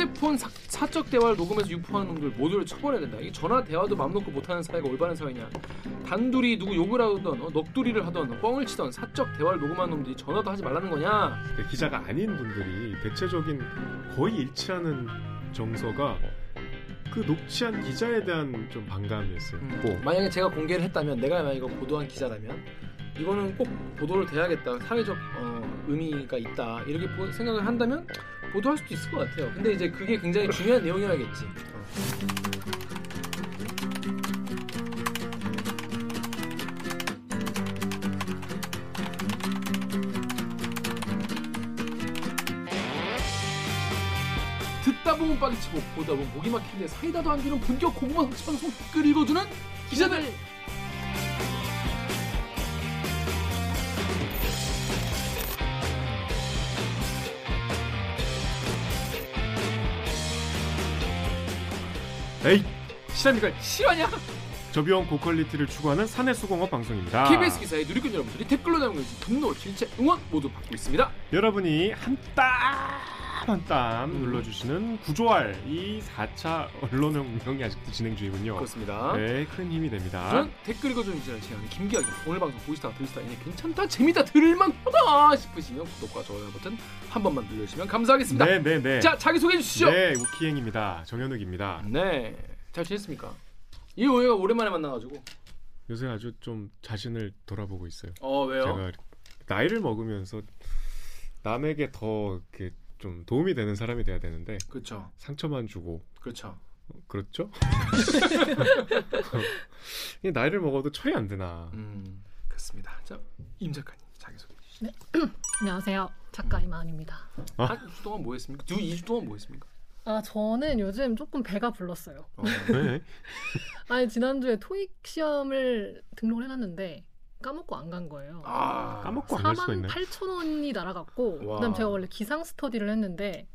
휴대폰 사, 적 대화를 녹음해서 유포하는 놈들 모두를 처벌해야 된다. 이 전화 대화도 맘 놓고 못하는 사회가 올바른 사회냐? 단둘이 누구 욕을 하던 어, 넋두리를 하던 뻥을 치던 사적 대화를 녹음하는 놈들이 전화도 하지 말라는 거냐? 그 기자가 아닌 분들이 대체적인 거의 일치하는 정서가 그 녹취한 기자에 대한 좀 반감이었어요. 음. 고 만약에 제가 공개를 했다면 내가 만약 이거 보도한 기자라면 이거는 꼭 보도를 돼야겠다. 사회적 어, 의미가 있다. 이렇게 보- 생각을 한다면 보도할 수도 있을 것 같아요. 근데 이제 그게 굉장히 중요한 내용이라겠지. 어. 듣다 보면 빠지치고 보다 보면 목이 막히는데 사이다도 안 주는 본격 섭취 방송 댓글 읽어주는 기자들 에이 실합니까? 실화냐? 저비용 고퀄리티를 추구하는 사내 수공업 방송입니다. KBS 기사의 누리꾼 여러분들이 댓글로 남겨주신 분노, 질책, 응원 모두 받고 있습니다. 여러분이 한땀 한 땀 음. 눌러주시는 구조할 이 4차 언론혁명이 아직도 진행 중이군요. 그렇습니다. 네, 큰 힘이 됩니다. 저는 댓글 읽어주는 기자를 진행하는 김기학이 오늘 방송 보시다가 들으시다가 이게 괜찮다, 재밌다, 들을만하다 싶으시면 구독과 좋아요 버튼 한 번만 눌러주시면 감사하겠습니다. 네, 네, 네. 자, 자기소개해 주시죠. 네, 우키행입니다. 정현욱입니다. 네. 잘 지냈습니까? 이 오해가 오랜만에 만나가지고. 요새 아주 좀 자신을 돌아보고 있어요. 어, 왜요? 제가 나이를 먹으면서 남에게 더 이렇게 좀 도움이 되는 사람이 돼야 되는데 그렇죠. 상처만 주고 그렇죠. 어, 그렇죠? 이 나이를 먹어도 철이 안 드나. 음, 그렇습니다. 자, 임 작가님 자기소개해 주시죠. 안녕하세요. 작가 이만입니다. 아. 한 2주 동안 뭐 했습니까? 두 2주 동안 뭐 했습니까? 아 저는 요즘 조금 배가 불렀어요. 어, 네. 아니 지난주에 토익 시험을 등록을 해놨는데 까먹고 안 간 거예요. 아, 까먹고 안 갈 수가 4만 있나요? 8천 원이 날아갔고 와. 그다음 제가 원래 기상 스터디를 했는데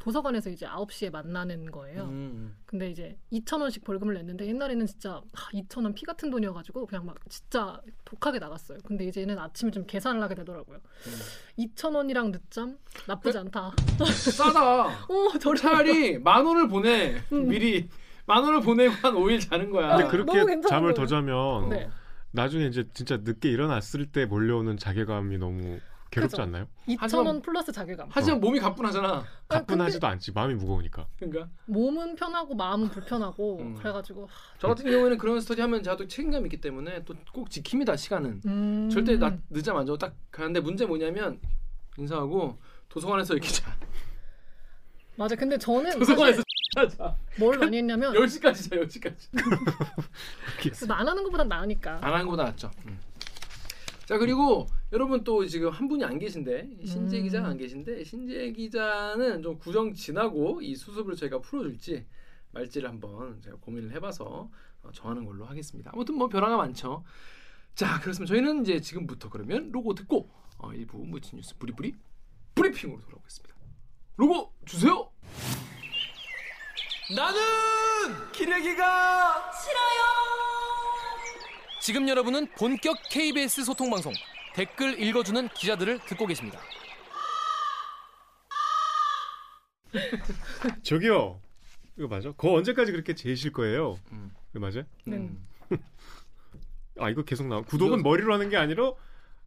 도서관에서 이제 9시에 만나는 거예요. 음, 근데 이제 2천 원씩 벌금을 냈는데 옛날에는 진짜 2천 원피 같은 돈이어 가지고 그냥 막 진짜 독하게 나갔어요. 근데 이제는 아침에 좀 계산을 하게 되더라고요. 음. 2천 원이랑 늦잠 나쁘지 않다. 싸다. 오 저리 차라리 만 원을 보내. 음. 미리 만 원을 보내고 한 5일 자는 거야. 근데 아, 그렇게 잠을 거예요. 더 자면 네. 나중에 이제 진짜 늦게 일어났을 때 몰려오는 자괴감이 너무 괴롭지 그죠. 않나요? 2천 원 플러스 자괴감. 하지만 몸이 가뿐하잖아. 가뿐하지도 않지 마음이 무거우니까. 그러니까 몸은 편하고 마음은 불편하고 음. 그래가지고 저 같은 경우에는 그런 스터디 하면 제가 또 책임감 있기 때문에 또 꼭 지킵니다 시간은. 음. 절대 나 늦잠 안 자고 딱 가는데 문제 뭐냐면 인사하고 도서관에서 이렇게 자. 맞아. 근데 저는 도서관에서 사실 자. 뭘 많이 했냐면 10시까지 자 10시까지. 안 하는 것보단 나으니까. 안 하는 것보다 낫죠. 음. 자 그리고 여러분 또 지금 한 분이 안 계신데 신재 음. 기자가 안 계신데 신재 기자는 좀 구정 지나고 이 수습을 저희가 풀어줄지 말지를 한번 제가 고민을 해봐서 어, 정하는 걸로 하겠습니다. 아무튼 뭐 변화가 많죠. 자 그렇습니다. 저희는 이제 지금부터 그러면 로고 듣고 어, 일부 무친 뉴스 브리브리 브리핑으로 돌아오겠습니다. 로고 주세요. 나는 기레기가 지금 여러분은 본격 KBS 소통 방송 댓글 읽어주는 기자들을 듣고 계십니다. 저기요. 이거 맞아? 그거 언제까지 그렇게 재실 거예요? 음. 이거 맞아? 네. 음. 아 이거 계속 나와. 구독은 이거- 머리로 하는 게 아니라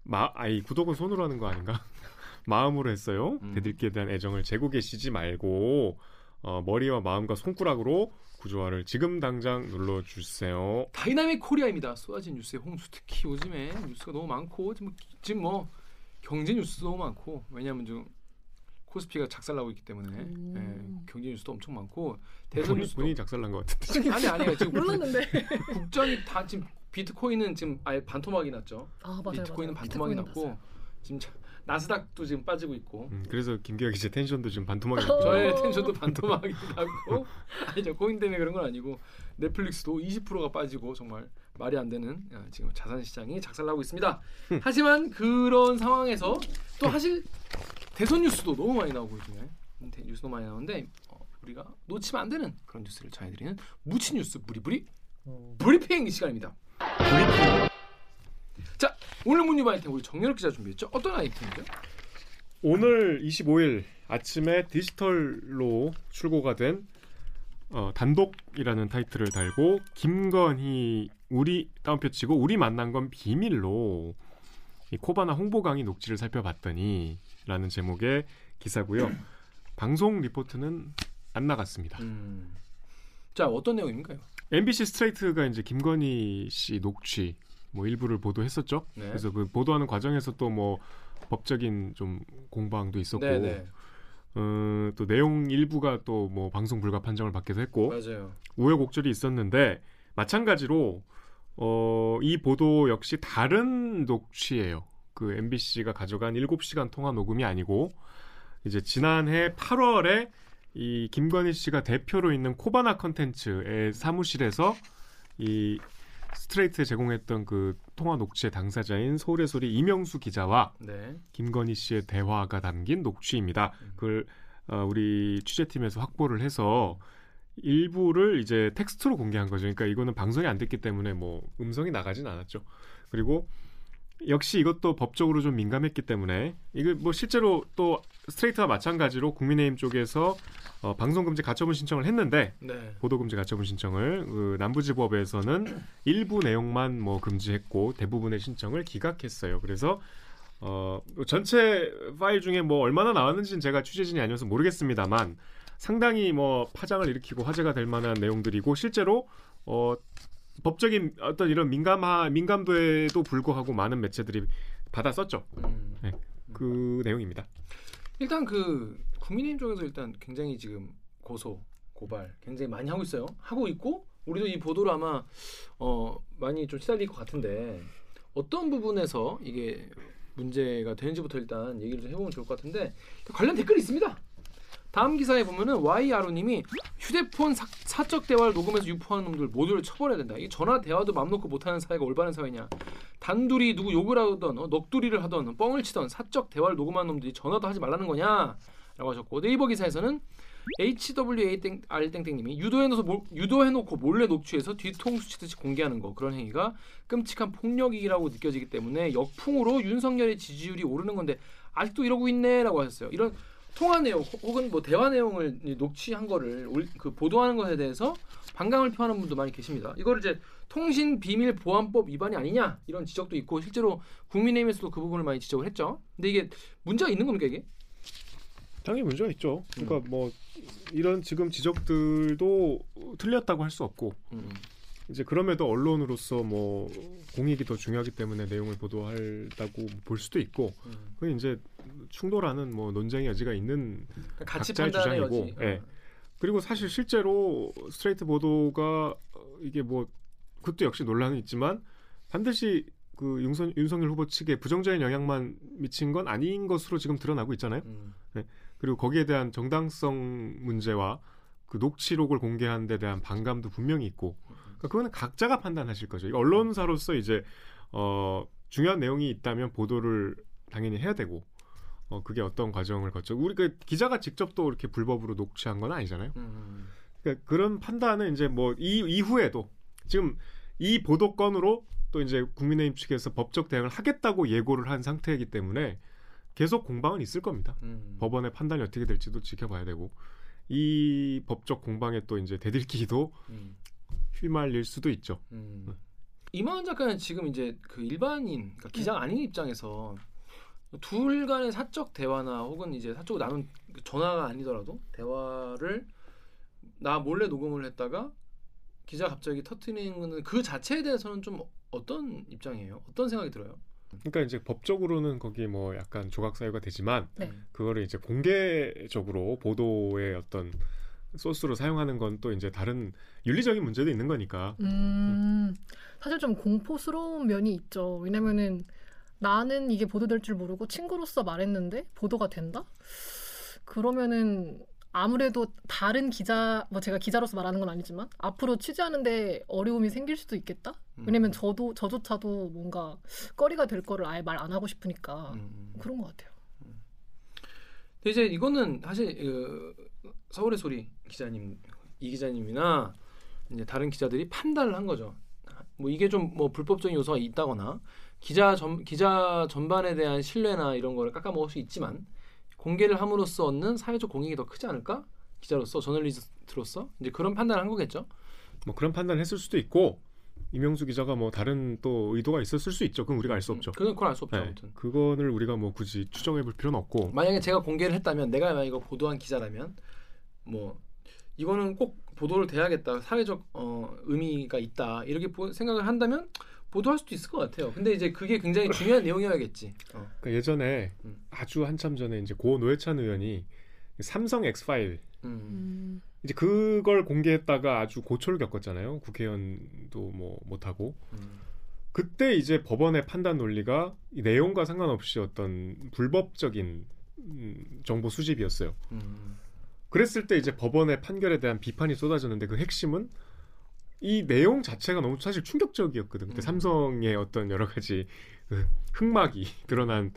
마 아이 구독은 손으로 하는 거 아닌가? 마음으로 했어요. 음. 댓읽기에 대한 애정을 재고 계시지 말고 어, 머리와 마음과 손가락으로 구좋알을 지금 당장 눌러 주세요. 다이나믹 코리아입니다. 쏟아진 뉴스의 홍수 특히 요즘에 뉴스가 너무 많고 지금, 지금 뭐 경제 뉴스도 너무 많고 왜냐하면 좀 코스피가 작살나고 있기 때문에 음. 예, 경제 뉴스도 엄청 많고 대선 본인, 뉴스도 본인이 작살난 것 같은데. 아니 아니에요 지금 몰랐는데. 국정이 다 지금 비트코인은 지금 아예 반토막이 났죠. 아 맞아요. 비트코인은 맞아요. 반토막이 비트코인은 났고 봤어요. 지금 자- 나스닥도 지금 빠지고 있고 음, 그래서 김기혁 기자 텐션도 지금 반토막이 어. 났고. 저의 텐션도 반토막이 나고 아니죠 코인 때문에 그런 건 아니고 넷플릭스도 20%가 빠지고 정말 말이 안 되는 아, 지금 자산 시장이 작살나고 있습니다. 하지만 그런 상황에서 또 사실 대선 뉴스도 너무 많이 나오고 요즘에 대- 뉴스도 많이 나오는데 어, 우리가 놓치면 안 되는 그런 뉴스를 전해드리는 무치 뉴스 부리부리 브리핑 시간입니다. 자 오늘 문유 아이템 우리 정렬 기자 준비했죠? 어떤 아이템이죠? 오늘 25일 아침에 디지털로 출고가 된 어, 단독이라는 타이틀을 달고 김건희 우리 다운표 치고 우리 만난 건 비밀로 이 코바나 홍보 강의 녹취를 살펴봤더니 라는 제목의 기사고요. 방송 리포트는 안 나갔습니다. 음. 자 어떤 내용입니까? MBC 스트레이트가 이제 김건희 씨 녹취 뭐 일부를 보도했었죠. 네. 그래서 그 보도하는 과정에서 또 뭐 법적인 좀 공방도 있었고 네, 네. 어, 또 내용 일부가 또 뭐 방송 불가 판정을 받기도 했고 맞아요. 우여곡절이 있었는데 마찬가지로 어, 이 보도 역시 다른 녹취예요. 그 MBC가 가져간 7시간 통화 녹음이 아니고 이제 지난해 8월에 이 김건희 씨가 대표로 있는 코바나 컨텐츠의 사무실에서 이 스트레이트에 제공했던 그 통화 녹취의 당사자인 서울의 소리 이명수 기자와 네. 김건희 씨의 대화가 담긴 녹취입니다. 그걸 어, 우리 취재팀에서 확보를 해서 일부를 이제 텍스트로 공개한 거죠. 그러니까 이거는 방송이 안 됐기 때문에 뭐 음성이 나가진 않았죠. 그리고 역시 이것도 법적으로 좀 민감했기 때문에 이거 뭐 실제로 또 스트레이트와 마찬가지로 국민의힘 쪽에서 어, 방송금지 가처분 신청을 했는데 네. 보도금지 가처분 신청을 그 남부지법에서는 일부 내용만 뭐 금지했고 대부분의 신청을 기각했어요. 그래서 어 전체 파일 중에 뭐 얼마나 나왔는지는 제가 취재진이 아니어서 모르겠습니다만 상당히 뭐 파장을 일으키고 화제가 될 만한 내용들이고 실제로 어 법적인 어떤 이런 민감하 민감도에도 불구하고 많은 매체들이 받아 썼죠. 음. 그 내용입니다. 일단 그 국민의힘 쪽에서 일단 굉장히 지금 고소 고발 굉장히 많이 하고 있어요. 하고 있고 우리도 이 보도를 아마 어 많이 좀 시달릴 것 같은데 어떤 부분에서 이게 문제가 되는지부터 일단 얘기를 좀 해보면 좋을 것 같은데 관련 댓글이 있습니다. 다음 기사에 보면은 YRO님이 휴대폰 사, 사적 대화를 녹음해서 유포하는 놈들 모두를 처벌해야 된다. 이 전화 대화도 맘 놓고 못하는 사회가 올바른 사회냐? 단둘이 누구 욕을 하던 어, 넋두리를 하던 뻥을 치던 사적 대화를 녹음하는 놈들이 전화도 하지 말라는 거냐 라고 하셨고 네이버 기사에서는 HWAR 땡땡님이 유도해놓고 몰- 유도해놓고 몰래 녹취해서 뒤통수 치듯이 공개하는 거 그런 행위가 끔찍한 폭력이라고 느껴지기 때문에 역풍으로 윤석열의 지지율이 오르는 건데 아직도 이러고 있네라고 하셨어요. 이런 통화 내용 혹- 혹은 뭐 대화 내용을 이 녹취한 거를 올- 그 보도하는 것에 대해서 반감을 표하는 분도 많이 계십니다. 이거를 이제 통신 비밀 보안법 위반이 아니냐 이런 지적도 있고 실제로 국민의힘에서도 그 부분을 많이 지적을 했죠. 근데 이게 문제가 있는 겁니까 이게? 당연히 문제가 있죠. 음. 그러니까 뭐 이런 지금 지적들도 틀렸다고 할 수 없고 음. 이제 그럼에도 언론으로서 뭐 공익이 더 중요하기 때문에 내용을 보도한다고 볼 수도 있고 음. 그건 이제 충돌하는 뭐 논쟁의 여지가 있는 그러니까 가치 각자의 주장이고. 예. 그리고 사실 실제로 스트레이트 보도가 어, 이게 뭐 그것도 역시 논란은 있지만 반드시 그 윤선, 윤석열 후보 측에 부정적인 영향만 미친 건 아닌 것으로 지금 드러나고 있잖아요. 음. 그리고 거기에 대한 정당성 문제와 그 녹취록을 공개한 데 대한 반감도 분명히 있고 그러니까 그거는 각자가 판단하실 거죠. 언론사로서 이제 어 중요한 내용이 있다면 보도를 당연히 해야 되고 어 그게 어떤 과정을 거쳐 우리 그 기자가 직접 또 이렇게 불법으로 녹취한 건 아니잖아요. 음. 그러니까 그런 판단은 이제 뭐 이 이후에도 지금 이 보도건으로 또 이제 국민의힘 측에서 법적 대응을 하겠다고 예고를 한 상태이기 때문에 계속 공방은 있을 겁니다. 음. 법원의 판단이 어떻게 될지도 지켜봐야 되고 이 법적 공방에 또 이제 대들기도 음. 휘말릴 수도 있죠. 음. 이만원 작가는 지금 이제 그 일반인 그러니까 기자가 아닌 입장에서 둘 간의 사적 대화나 혹은 이제 사적으로 나눈 그 전화가 아니더라도 대화를 나 몰래 녹음을 했다가 기자 가 갑자기 터트리는 그 자체에 대해서는 좀 어떤 입장이에요? 어떤 생각이 들어요? 그러니까 이제 법적으로는 거기 뭐 약간 조각 사유가 되지만 네. 그거를 이제 공개적으로 보도의 어떤 소스로 사용하는 건 또 이제 다른 윤리적인 문제도 있는 거니까. 음, 사실 좀 공포스러운 면이 있죠. 왜냐면은 나는 이게 보도될 줄 모르고 친구로서 말했는데 보도가 된다? 그러면은 아무래도 다른 기자, 뭐 제가 기자로서 말하는 건 아니지만 앞으로 취재하는데 어려움이 생길 수도 있겠다? 왜냐면 음. 저도 저조차도 뭔가 꺼리가 될 거를 아예 말 안 하고 싶으니까 음. 그런 것 같아요. 근데 이제 이거는 사실 그 서울의 소리 기자님 이 기자님이나 이제 다른 기자들이 판단을 한 거죠. 뭐 이게 좀 뭐 불법적인 요소가 있다거나 기자 전 기자 전반에 대한 신뢰나 이런 거를 깎아먹을 수 있지만 공개를 함으로써 얻는 사회적 공익이 더 크지 않을까? 기자로서 저널리스트로서 이제 그런 판단을 한 거겠죠. 뭐 그런 판단을 했을 수도 있고 이명수 기자가 뭐 다른 또 의도가 있었을 수 있죠. 그건 우리가 알 수 없죠. 그건 그걸 알 수 없죠. 네, 아무튼 그거를 우리가 뭐 굳이 추정해 볼 필요는 없고 만약에 제가 공개를 했다면 내가 만약 이거 보도한 기자라면 뭐 이거는 꼭 보도를 돼야겠다 사회적 어, 의미가 있다 이렇게 보, 생각을 한다면 보도할 수도 있을 것 같아요. 근데 이제 그게 굉장히 중요한 내용이어야겠지. 어. 그러니까 예전에 음. 아주 한참 전에 이제 고 노회찬 의원이 삼성 엑스 파일 음. 음, 이제 그걸 공개했다가 아주 고초를 겪었잖아요. 국회의원도 뭐 못하고 음. 그때 이제 법원의 판단 논리가 이 내용과 상관없이 어떤 불법적인 음, 정보 수집이었어요. 음. 그랬을 때 이제 법원의 판결에 대한 비판이 쏟아졌는데 그 핵심은 이 내용 자체가 너무 사실 충격적이었거든. 그때 음. 삼성의 어떤 여러 가지 그 흑막이 드러난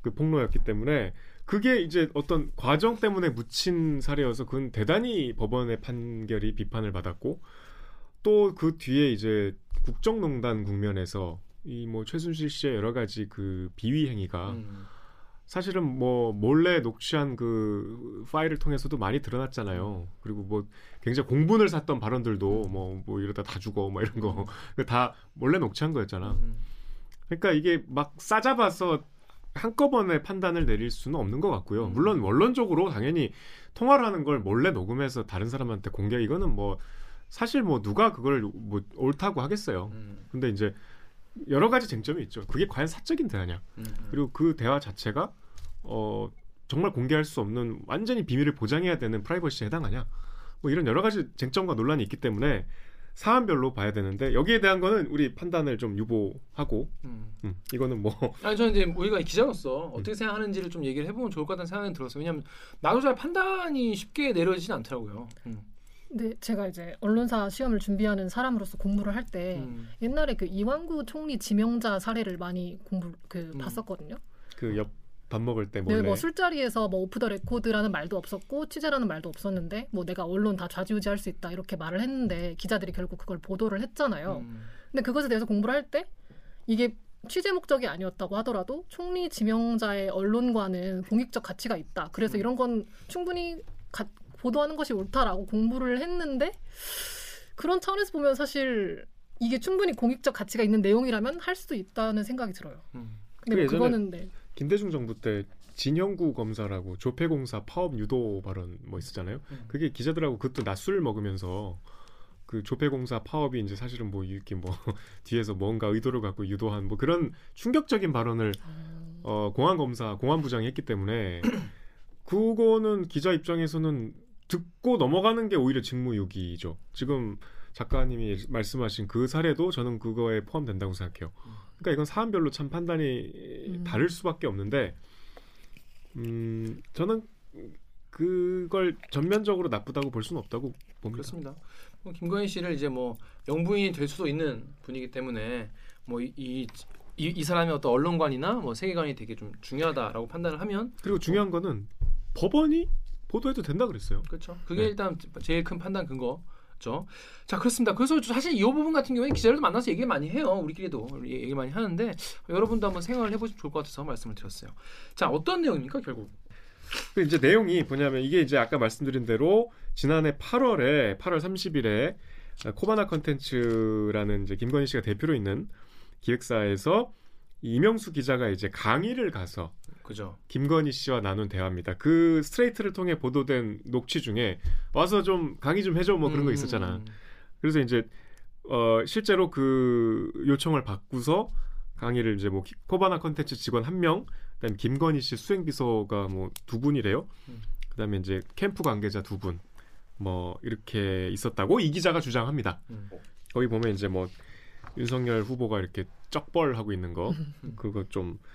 그 폭로였기 때문에 그게 이제 어떤 과정 때문에 묻힌 사례여서 그건 대단히 법원의 판결이 비판을 받았고 또 그 뒤에 이제 국정농단 국면에서 이 뭐 최순실 씨의 여러 가지 그 비위 행위가 음. 사실은 뭐 몰래 녹취한 그 파일을 통해서도 많이 드러났잖아요. 그리고 뭐 굉장히 공분을 샀던 발언들도 뭐뭐 이러다 다 죽어 뭐 이런 거 다 몰래 녹취한 거였잖아. 음. 그러니까 이게 막 싸잡아서 한꺼번에 판단을 내릴 수는 없는 것 같고요. 음. 물론 원론적으로 당연히 통화를 하는 걸 몰래 녹음해서 다른 사람한테 공개 이거는 뭐 사실 뭐 누가 그걸 뭐 옳다고 하겠어요. 음. 근데 이제 여러 가지 쟁점이 있죠. 그게 과연 사적인 대화냐? 음. 그리고 그 대화 자체가 어 정말 공개할 수 없는 완전히 비밀을 보장해야 되는 프라이버시에 해당하냐? 뭐 이런 여러 가지 쟁점과 논란이 있기 때문에 사안별로 봐야 되는데 여기에 대한 거는 우리 판단을 좀 유보하고 음. 음, 이거는 뭐 아니 저는 이제 우리가 기자로서 어떻게 생각하는지를 좀 얘기를 해보면 좋을 것 같다는 생각이 들었어요. 왜냐하면 나도 잘 판단이 쉽게 내려지진 않더라고요. 음. 근데 제가 이제 언론사 시험을 준비하는 사람으로서 공부를 할때 음. 옛날에 그 이완구 총리 지명자 사례를 많이 공부 그 음. 봤었거든요. 그옆 밥 먹을 때 몰래 네, 뭐 술자리에서 뭐 오프 더 레코드라는 말도 없었고 취재라는 말도 없었는데 뭐 내가 언론 다 좌지우지할 수 있다 이렇게 말을 했는데 기자들이 결국 그걸 보도를 했잖아요. 음. 근데 그것에 대해서 공부를 할 때 이게 취재 목적이 아니었다고 하더라도 총리 지명자의 언론과는 공익적 가치가 있다. 그래서 음. 이런 건 충분히 가- 보도하는 것이 옳다라고 공부를 했는데 그런 차원에서 보면 사실 이게 충분히 공익적 가치가 있는 내용이라면 할 수도 있다는 생각이 들어요. 음. 근데 뭐그 예전에- 그거는 네. 김대중 정부 때 진형구 검사라고 조폐공사 파업 유도 발언 뭐 있었잖아요. 음. 그게 기자들하고 그것도 낮술 먹으면서 그 조폐공사 파업이 이제 사실은 뭐 이렇게 뭐 뒤에서 뭔가 의도를 갖고 유도한 뭐 그런 충격적인 발언을 어, 공안 검사 공안 부장이 했기 때문에 그거는 기자 입장에서는 듣고 넘어가는 게 오히려 직무유기죠. 지금 작가님이 말씀하신 그 사례도 저는 그거에 포함된다고 생각해요. 그러니까 이건 사안별로 참 판단이 음. 다를 수밖에 없는데, 음, 저는 그걸 전면적으로 나쁘다고 볼 수는 없다고 봅니다. 그렇습니다. 뭐 김건희 씨를 이제 뭐 영부인이 될 수도 있는 분이기 때문에 뭐이 이 이, 이 사람의 어떤 언론관이나 뭐 세계관이 되게 좀 중요하다라고 판단을 하면 그리고 중요한 거는 법원이 보도해도 된다 그랬어요. 그렇죠. 그게 네. 일단 제일 큰 판단 근거 죠. 자 그렇습니다. 그래서 사실 이 부분 같은 경우에 기자들도 만나서 얘기 많이 해요. 우리끼리도 얘기 많이 하는데 여러분도 한번 생각을 해보시면 좋을 것 같아서 말씀을 드렸어요. 자 어떤 내용입니까 결국? 그 이제 내용이 뭐냐면 이게 이제 아까 말씀드린 대로 지난해 8월에 8월 30일에 코바나 컨텐츠라는 이제 김건희 씨가 대표로 있는 기획사에서 이명수 기자가 이제 강의를 가서 그죠. 김건희 씨와 나눈 대화입니다. 그 스트레이트를 통해 보도된 녹취 중에 와서 좀 강의 좀 해줘 뭐 그런 거 음, 있었잖아. 음, 그래서 이제 어 실제로 그 요청을 받고서 강의를 이제 뭐 키- 코바나 컨텐츠 직원 한 명, 그다음에 김건희 씨 수행 비서가 뭐 두 분이래요. 음. 그다음에 이제 캠프 관계자 두 분. 뭐 이렇게 있었다고 이 기자가 주장합니다. 음. 거기 보면 이제 뭐 윤석열 후보가 이렇게 쩍벌 하고 있는 거 그거 좀 어,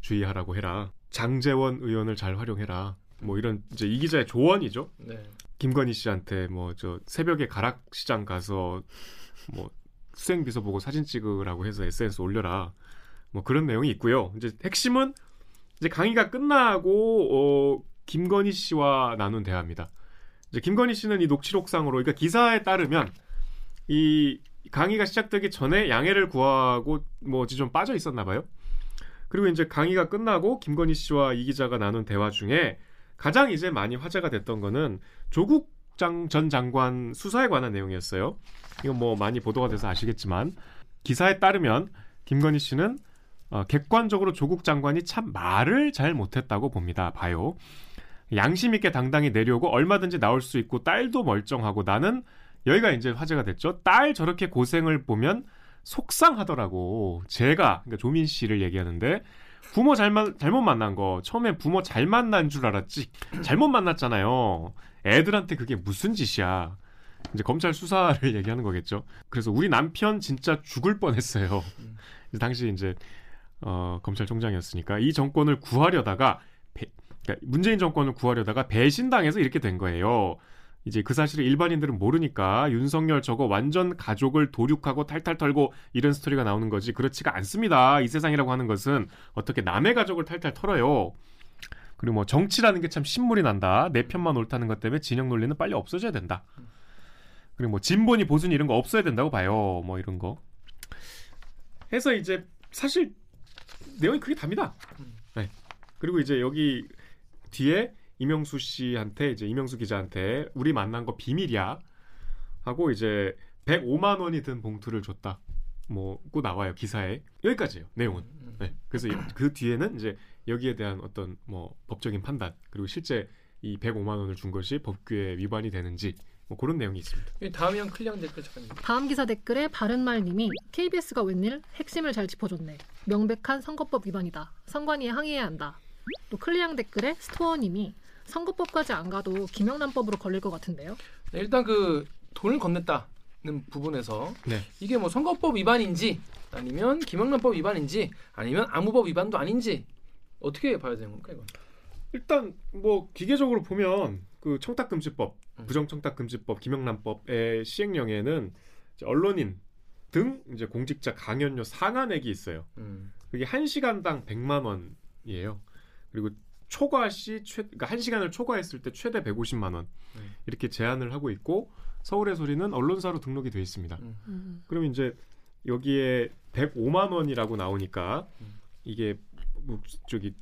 주의하라고 해라. 장재원 의원을 잘 활용해라. 뭐 이런 이제 이 기자의 조언이죠. 네. 김건희 씨한테 뭐 저 새벽에 가락 시장 가서 뭐 수행 비서 보고 사진 찍으라고 해서 SNS 올려라. 뭐 그런 내용이 있고요. 이제 핵심은 이제 강의가 끝나고 어 김건희 씨와 나눈 대화입니다. 이제 김건희 씨는 이 녹취록상으로 그러니까 기사에 따르면 이 강의가 시작되기 전에 양해를 구하고 뭐지 좀 빠져 있었나 봐요. 그리고 이제 강의가 끝나고 김건희 씨와 이 기자가 나눈 대화 중에 가장 이제 많이 화제가 됐던 거는 조국 장, 전 장관 수사에 관한 내용이었어요. 이거 뭐 많이 보도가 돼서 아시겠지만 기사에 따르면 김건희 씨는 어, 객관적으로 조국 장관이 참 말을 잘 못했다고 봅니다. 봐요. 양심 있게 당당히 내려오고 얼마든지 나올 수 있고 딸도 멀쩡하고 나는 여기가 이제 화제가 됐죠. 딸 저렇게 고생을 보면 속상하더라고. 제가 그러니까 조민 씨를 얘기하는데 부모 잘만 잘못 만난 거 처음에 부모 잘 만난 줄 알았지 잘못 만났잖아요. 애들한테 그게 무슨 짓이야. 이제 검찰 수사를 얘기하는 거겠죠. 그래서 우리 남편 진짜 죽을 뻔했어요. 당시 이제 어, 검찰총장이었으니까 이 정권을 구하려다가 배, 그러니까 문재인 정권을 구하려다가 배신당해서 이렇게 된 거예요. 이제 그 사실을 일반인들은 모르니까 윤석열 저거 완전 가족을 도륙하고 탈탈 털고 이런 스토리가 나오는 거지 그렇지가 않습니다. 이 세상이라고 하는 것은 어떻게 남의 가족을 탈탈 털어요. 그리고 뭐 정치라는 게 참 신물이 난다. 내 편만 옳다는 것 때문에 진영 논리는 빨리 없어져야 된다. 그리고 뭐 진보니 보수니 이런 거 없어야 된다고 봐요. 뭐 이런 거. 해서 이제 사실 내용이 크게 답니다. 네. 그리고 이제 여기 뒤에 이명수 씨한테 이제 이명수 기자한테 우리 만난 거 비밀이야 하고 이제 105만 원이 든 봉투를 줬다. 뭐고 나와요 기사에 여기까지예요 내용은. 네. 그래서 그 뒤에는 이제 여기에 대한 어떤 뭐 법적인 판단 그리고 실제 이 105만 원을 준 것이 법규에 위반이 되는지 뭐 그런 내용이 있습니다. 다음이형 클리앙 댓글 작가님. 다음 기사 댓글에 바른말님이 KBS가 웬일 핵심을 잘 짚어줬네. 명백한 선거법 위반이다. 선관위에 항의해야 한다. 또 클리앙 댓글에 스토어님이 선거법까지 안 가도 김영란법으로 걸릴 것 같은데요. 네, 일단 그 돈을 건넸다는 부분에서 네. 이게 뭐 선거법 위반인지 아니면 김영란법 위반인지 아니면 아무 법 위반도 아닌지 어떻게 봐야 되는 겁니까 이건? 일단 뭐 기계적으로 보면 그 청탁금지법, 음. 부정청탁금지법, 김영란법의 시행령에는 언론인 등 이제 공직자 강연료 상한액이 있어요. 음. 그게 한 시간당 100만 원이에요. 그리고 초과 시 최, 그러니까 한 시간을 초과했을 때 최대 150만 원 음. 이렇게 제한을 하고 있고 서울의 소리는 언론사로 등록이 돼 있습니다. 음. 음. 그럼 이제 여기에 105만 원이라고 나오니까 음. 이게 뭐 저기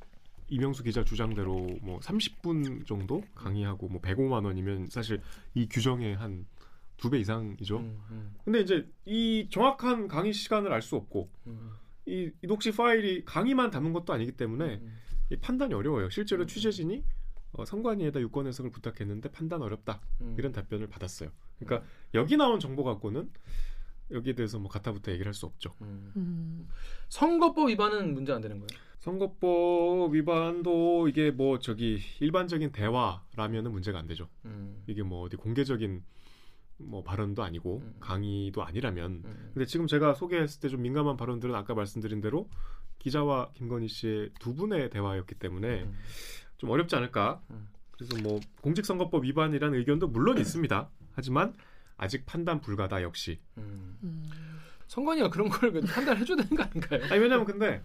이명수 기자 주장대로 뭐 30분 정도 강의하고 뭐 105만 원이면 사실 이 규정의 한 두 배 이상이죠. 음. 음. 근데 이제 이 정확한 강의 시간을 알 수 없고 음. 이, 이 녹취 파일이 강의만 담은 것도 아니기 때문에 음. 이 판단이 어려워요. 실제로 음. 취재진이 어, 선관위에다 유권 해석을 부탁했는데 판단 어렵다 음. 이런 답변을 받았어요. 그러니까 여기 나온 정보 갖고는 여기에 대해서 뭐 가타부터 얘기를 할 수 없죠. 음. 음. 선거법 위반은 문제 안 되는 거예요? 선거법 위반도 이게 뭐 저기 일반적인 대화라면은 문제가 안 되죠. 음. 이게 뭐 어디 공개적인 뭐 발언도 아니고 음. 강의도 아니라면. 음. 근데 지금 제가 소개했을 때 좀 민감한 발언들은 아까 말씀드린 대로 기자와 김건희 씨의 두 분의 대화였기 때문에 음. 좀 어렵지 않을까. 음. 그래서 뭐 공직선거법 위반이라는 의견도 물론 있습니다. 하지만 아직 판단 불가다 역시. 음. 음. 선관위가 그런 걸 그래도 판단해 줘야 되는 거 아닌가요? 아니 왜냐면 근데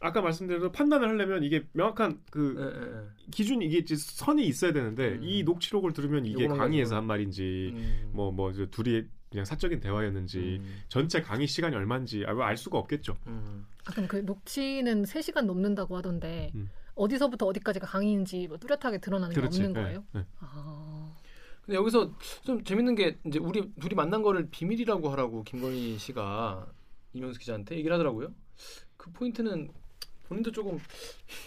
아까 말씀드린 대로 판단을 하려면 이게 명확한 그 예, 예, 예. 기준이 이게 선이 있어야 되는데 음. 이 녹취록을 들으면 이게 강의에서. 한 말인지 음. 뭐뭐 둘이 그냥 사적인 대화였는지 음. 전체 강의 시간이 얼마인지 아, 알 수가 없겠죠. 음. 아, 그럼 그 녹취는 3시간 넘는다고 하던데 음. 어디서부터 어디까지가 강의인지 뭐 뚜렷하게 드러나는 게 그렇지. 없는 네, 거예요? 네. 아. 근데 여기서 좀 재밌는 게 이제 우리 둘이 만난 거를 비밀이라고 하라고 김건희 씨가 이명수 기자한테 얘기를 하더라고요. 그 포인트는 본인도 조금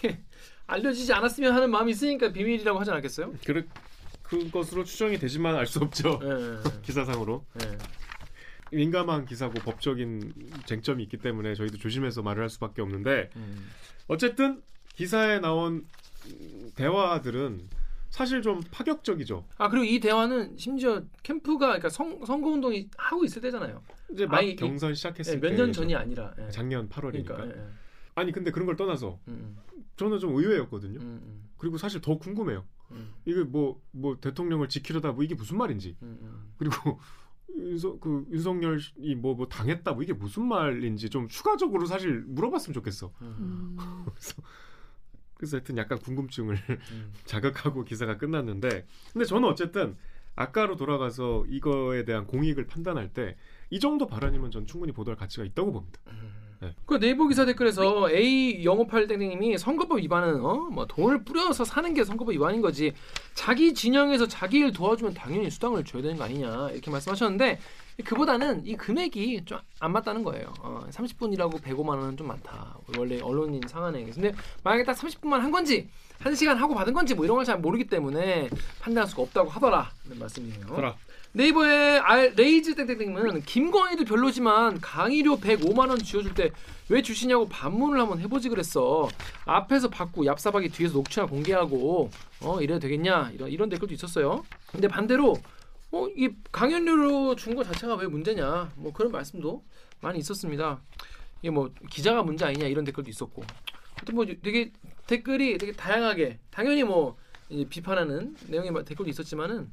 알려지지 않았으면 하는 마음이 있으니까 비밀이라고 하지 않았겠어요? 그래 그것으로 추정이 되지만 알 수 없죠. 예, 예, 기사상으로 예. 민감한 기사고 법적인 쟁점이 있기 때문에 저희도 조심해서 말을 할 수밖에 없는데 음. 어쨌든 기사에 나온 음, 대화들은 사실 좀 파격적이죠. 아 그리고 이 대화는 심지어 캠프가 그러니까 선, 선거 운동이 하고 있을 때잖아요. 이제 막 아니, 경선 시작했을 때몇년 전이 아니라. 예. 작년 8월이니까. 그러니까. 예, 예. 아니 근데 그런 걸 떠나서 음, 저는 좀 의외였거든요. 음, 음, 그리고 사실 더 궁금해요. 음, 이게 뭐뭐 대통령을 지키려다 뭐 이게 무슨 말인지 음, 음. 그리고 윤석 그 윤석열이 뭐 뭐 당했다 뭐 이게 무슨 말인지 좀 추가적으로 사실 물어봤으면 좋겠어. 음, 음. 그래서 그래서 하여튼 약간 궁금증을 음. 자극하고 기사가 끝났는데 근데 저는 어쨌든 아까로 돌아가서 이거에 대한 공익을 판단할 때 이 정도 발언이면 전 충분히 보도할 가치가 있다고 봅니다. 음. 네. 그 네이버 기사 댓글에서 A 영업할 땡땡님이 선거법 위반은 어 뭐 돈을 뿌려서 사는 게 선거법 위반인 거지. 자기 진영에서 자기 일 도와주면 당연히 수당을 줘야 되는 거 아니냐 이렇게 말씀하셨는데 그보다는 이 금액이 좀 안 맞다는 거예요. 어, 30분이라고 105만 원은 좀 많다. 원래 언론인 상한액. 근데 만약에 딱 30분만 한 건지 한 시간 하고 받은 건지 뭐 이런 걸 잘 모르기 때문에 판단할 수가 없다고 하더라. 는 말씀이네요. 그라. 네이버의 알, 레이즈 땡땡땡은 김건희도 별로지만 강의료 105만 원 쥐어줄 때 왜 주시냐고 반문을 한번 해보지 그랬어. 앞에서 받고 얍사박이 뒤에서 녹취나 공개하고 어 이래도 되겠냐 이런 이런 댓글도 있었어요. 근데 반대로 어 이 강연료로 준 거 자체가 왜 문제냐 뭐 그런 말씀도 많이 있었습니다. 이게 뭐 기자가 문제 아니냐 이런 댓글도 있었고. 하여튼 뭐 되게 댓글이 되게 다양하게 당연히 뭐 비판하는 내용의 막 댓글도 있었지만은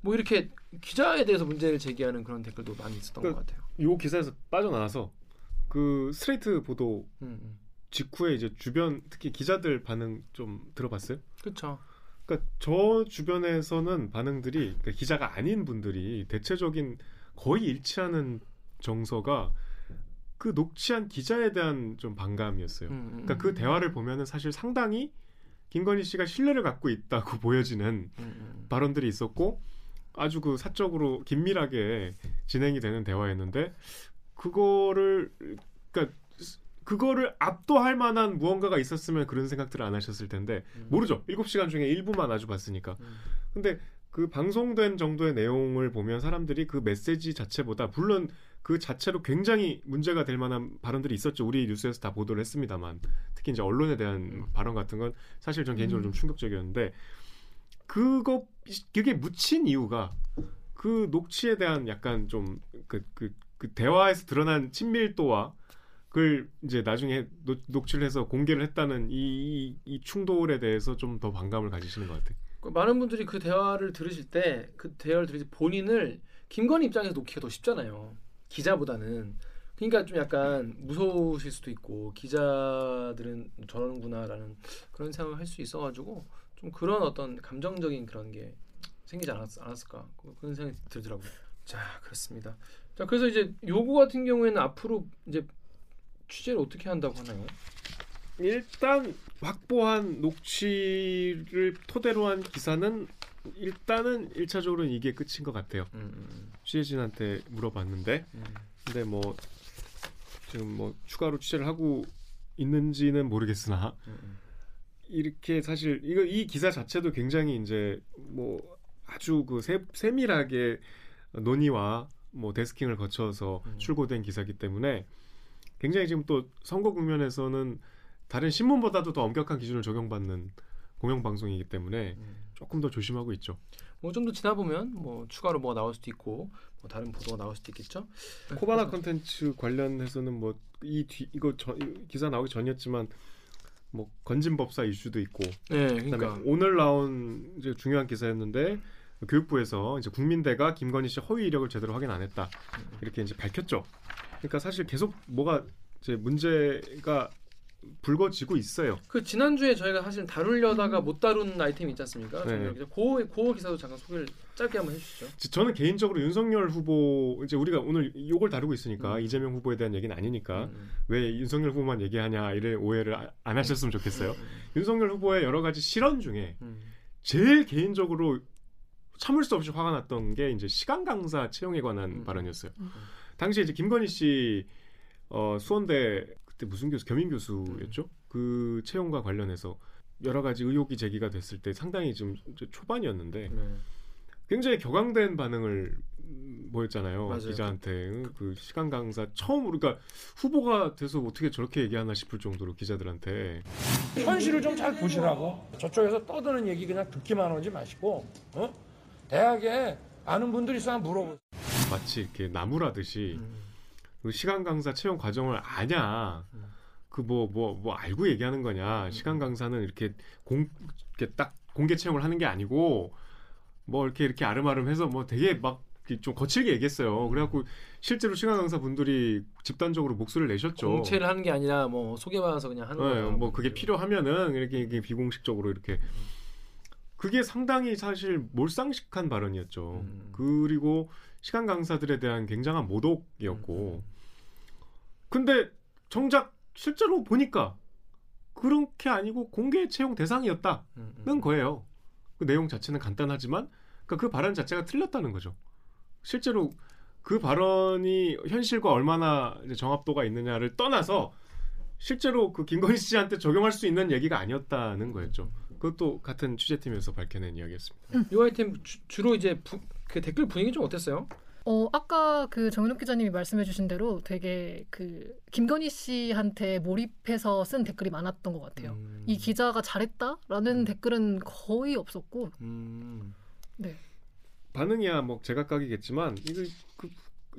뭐 이렇게 기자에 대해서 문제를 제기하는 그런 댓글도 많이 있었던 그- 것 같아요. 요 기사에서 빠져나와서 그 스트레이트 보도 음, 음. 직후에 이제 주변 특히 기자들 반응 좀 들어봤어요? 그렇죠. 그러니까 저 주변에서는 반응들이 그러니까 기자가 아닌 분들이 대체적인 거의 일치하는 정서가 그 녹취한 기자에 대한 좀 반감이었어요. 음, 음, 그러니까 그 대화를 보면은 사실 상당히 김건희 씨가 신뢰를 갖고 있다고 보여지는 음, 음. 발언들이 있었고 아주 그 사적으로 긴밀하게 진행이 되는 대화였는데 그거를 그러니까 그거를 압도할 만한 무언가가 있었으면 그런 생각들을 안 하셨을 텐데 음. 모르죠. 7시간 중에 일부만 아주 봤으니까. 음. 근데 그 방송된 정도의 내용을 보면 사람들이 그 메시지 자체보다 물론 그 자체로 굉장히 문제가 될 만한 발언들이 있었죠. 우리 뉴스에서 다 보도를 했습니다만 특히 이제 언론에 대한 음. 발언 같은 건 사실 전 개인적으로 음. 좀 충격적이었는데 그거 그게 묻힌 이유가 그 녹취에 대한 약간 좀그그그 대화에서 드러난 친밀도와 그걸 이제 나중에 노- 녹취를 해서 공개를 했다는 이, 이, 이 충돌에 대해서 좀 더 반감을 가지시는 것 같아요. 그 많은 분들이 그 대화를 들으실 때 그 대화를 들으실 때 본인을 김건희 입장에서 놓기가 더 쉽잖아요. 기자보다는. 그러니까 좀 약간 무서우실 수도 있고 기자들은 저러는구나라는 그런 생각을 할 수 있어가지고 좀 그런 어떤 감정적인 그런 게 생기지 않았, 않았을까 그- 그런 생각이 들더라고요. 자 그렇습니다. 자 그래서 이제 요거 같은 경우에는 앞으로 이제 취재를 어떻게 한다고 하나요? 일단 확보한 녹취를 토대로 한 기사는 일단은 일차적으로는 이게 끝인 것 같아요. 음, 음, 취재진한테 물어봤는데 음. 근데 뭐 지금 뭐 추가로 취재를 하고 있는지는 모르겠으나 음, 음. 이렇게 사실 이거 이 기사 자체도 굉장히 이제 뭐 아주 그 세, 세밀하게 논의와 뭐 데스킹을 거쳐서 음. 출고된 기사기 때문에 굉장히 지금 또 선거 국면에서는 다른 신문보다도 더 엄격한 기준을 적용받는 공영방송이기 때문에 음. 조금 더 조심하고 있죠. 뭐 좀 더 지나 보면 뭐 추가로 뭐가 나올 수도 있고 뭐 다른 보도가 나올 수도 있겠죠. 코바나 컨텐츠 관련해서는 뭐 이 뒤 이거 저, 이 기사 나오기 전이었지만 뭐 건진 법사 이슈도 있고 네, 그다음에 그러니까 오늘 나온 이제 중요한 기사였는데 교육부에서 이제 국민대가 김건희 씨 허위 이력을 제대로 확인 안 했다 이렇게 이제 밝혔죠. 그러니까 사실 계속 뭐가 이제 문제가 불거지고 있어요. 그 지난주에 저희가 사실 다루려다가 못 다룬 아이템이 있지 않습니까? 네. 네. 그, 그 기사도 잠깐 소개를 짧게 한번 해주시죠. 지- 저는 개인적으로 윤석열 후보 이제 우리가 오늘 요걸 다루고 있으니까 음. 이재명 후보에 대한 얘기는 아니니까 음. 왜 윤석열 후보만 얘기하냐 이런 오해를 아- 안 하셨으면 좋겠어요. 음. 윤석열 후보의 여러 가지 실언 중에 음. 제일 개인적으로 참을 수 없이 화가 났던 게 이제 시간 강사 채용에 관한 음. 발언이었어요. 음. 당시에 이제 김건희 씨 어, 수원대 그때 무슨 교수 겸임 교수였죠? 그 채용과 관련해서 여러 가지 의혹이 제기가 됐을 때 상당히 좀 초반이었는데 네. 굉장히 격앙된 반응을 음, 보였잖아요 맞아요. 기자한테 그 시간 강사 처음 그러니까 후보가 돼서 어떻게 저렇게 얘기하나 싶을 정도로 기자들한테 현실을 좀 잘 보시라고. 저쪽에서 떠드는 얘기 그냥 듣기만 하지 마시고, 어? 대학에 아는 분들 있으면 물어보세요. 마치 이렇게 나무라듯이 음. 그 시간 강사 채용 과정을 아냐? 음. 그뭐 뭐 뭐 알고 얘기하는 거냐? 시간 강사는 이렇게 공 이렇게 딱 공개 채용을 하는 게 아니고 뭐 이렇게 이렇게 아름아름 해서 뭐 되게 막 좀 거칠게 얘기했어요. 그래갖고 실제로 시간 강사 분들이 집단적으로 목소리를 내셨죠. 공채를 하는 게 아니라 뭐 소개받아서 그냥 하는 네, 거예요. 뭐 그게 필요하면은 이렇게, 이렇게 비공식적으로 이렇게 그게 상당히 사실 몰상식한 발언이었죠. 음. 그리고 시간 강사들에 대한 굉장한 모독이었고 근데 정작 실제로 보니까 그렇게 아니고 공개 채용 대상이었다는 음, 음. 거예요. 그 내용 자체는 간단하지만 그러니까 그 발언 자체가 틀렸다는 거죠. 실제로 그 발언이 현실과 얼마나 이제 정합도가 있느냐를 떠나서 실제로 그 김건희 씨한테 적용할 수 있는 얘기가 아니었다는 거였죠. 그것도 같은 취재팀에서 밝혀낸 이야기였습니다. 이 아이템 주, 주로 이제 부, 그 댓글 분위기 좀 어땠어요? 어, 아까 그 정윤욱 기자님이 말씀해주신 대로 되게 그 김건희 씨한테 몰입해서 쓴 댓글이 많았던 것 같아요. 음. 이 기자가 잘했다라는 음. 댓글은 거의 없었고, 음. 네. 반응이야 뭐 제각각이겠지만 이거 그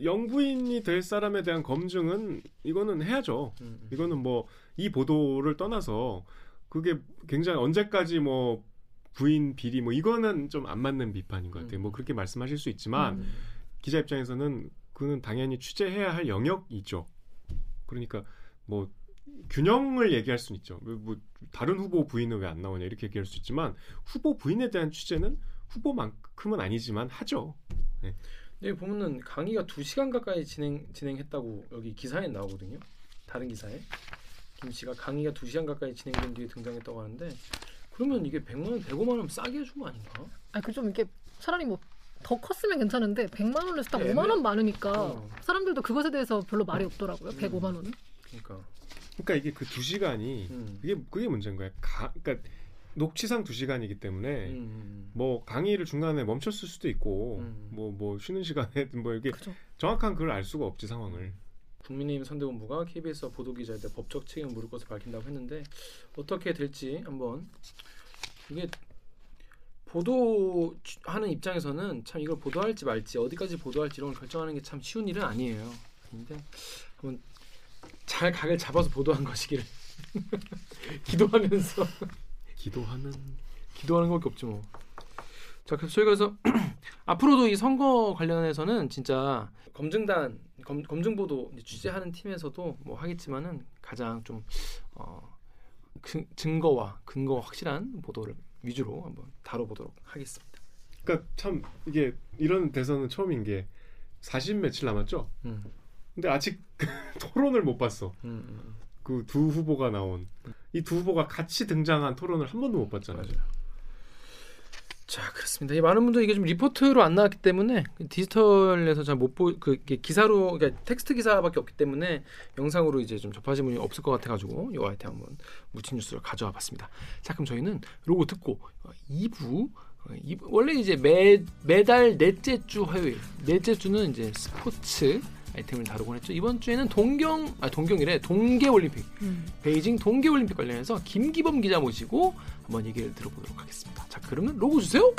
영부인이 될 사람에 대한 검증은 이거는 해야죠. 음. 이거는 뭐 이 보도를 떠나서 그게 굉장히 언제까지 뭐 부인 비리 뭐 이거는 좀 안 맞는 비판인 것 같아요. 음. 뭐 그렇게 말씀하실 수 있지만 음. 기자 입장에서는 그는 당연히 취재해야 할 영역이죠. 그러니까 뭐 균형을 얘기할 수는 있죠. 뭐, 뭐 다른 후보 부인은 왜 안 나오냐 이렇게 얘기할 수 있지만 후보 부인에 대한 취재는 후보만큼은 아니지만 하죠. 여기 보면은 강의가 2시간 가까이 진행 진행했다고 여기 기사에 나오거든요. 다른 기사에 김 씨가 강의가 2시간 가까이 진행된 뒤에 등장했다고 하는데 그러면 이게 100만 원, 105만 원 싸게 해준 거 아닌가? 아, 그 좀 이게 차라리 뭐 더 컸으면 괜찮은데 100만 원에서 딱 네, 5만 원 많으니까 어. 사람들도 그것에 대해서 별로 말이 없더라고요. 음. 105만 원은. 그러니까. 그러니까 이게 그 두 시간이 음. 그게 그게 문제인 거야. 가, 그러니까 녹취상 두 시간이기 때문에 음. 뭐 강의를 중간에 멈췄을 수도 있고 음. 뭐뭐 쉬는 시간에 뭐 이게 그죠. 정확한 그걸 알 수가 없지 상황을. 국민의힘 선대본부가 KBS와 보도기자에 대해 법적 책임을 물을 것을 밝힌다고 했는데 어떻게 될지 한번 이게 보도하는 입장에서는 참 이걸 보도할지 말지 어디까지 보도할지 이런 걸 결정하는 게 참 쉬운 일은 아니에요. 근데 한번 잘 각을 잡아서 보도한 것이기를 기도하면서 기도하는 기도하는 것밖에 없죠 뭐. 자, 그래서 저희가 그래서 앞으로도 이 선거 관련해서는 진짜 검증단 검, 검증 보도 취재하는 팀에서도 뭐 하겠지만은 가장 좀 어, 근- 증거와 근거 확실한 보도를 위주로 한번 다뤄보도록 하겠습니다. 그러니까 참 이게 이런 대선은 처음인 게 40 며칠 남았죠. 음, 근데 아직 토론을 못 봤어. 음, 음. 그두 후보가 나온 이 두 후보가 같이 등장한 토론을 한 번도 못 봤잖아요. 맞아요. 자 그렇습니다. 이 많은 분들이 이게 좀 리포트로 안 나왔기 때문에 디지털에서 잘 못 보그 기사로 그러니까 텍스트 기사밖에 없기 때문에 영상으로 이제 좀 접하신 분이 없을 것 같아가지고 이 아이템 한번 묻힌 뉴스를 가져와 봤습니다. 자 그럼 저희는 로고 듣고 2부 원래 이제 매 매달 넷째 주 화요일 넷째 주는 이제 스포츠 아이템을 다루곤 했죠. 이번 주에는 동경 아 동경이래 동계 올림픽 음. 베이징 동계올림픽 관련해서 김기범 기자 모시고 한번 얘기를 들어보도록 하겠습니다. 자, 그러면 로고 주세요.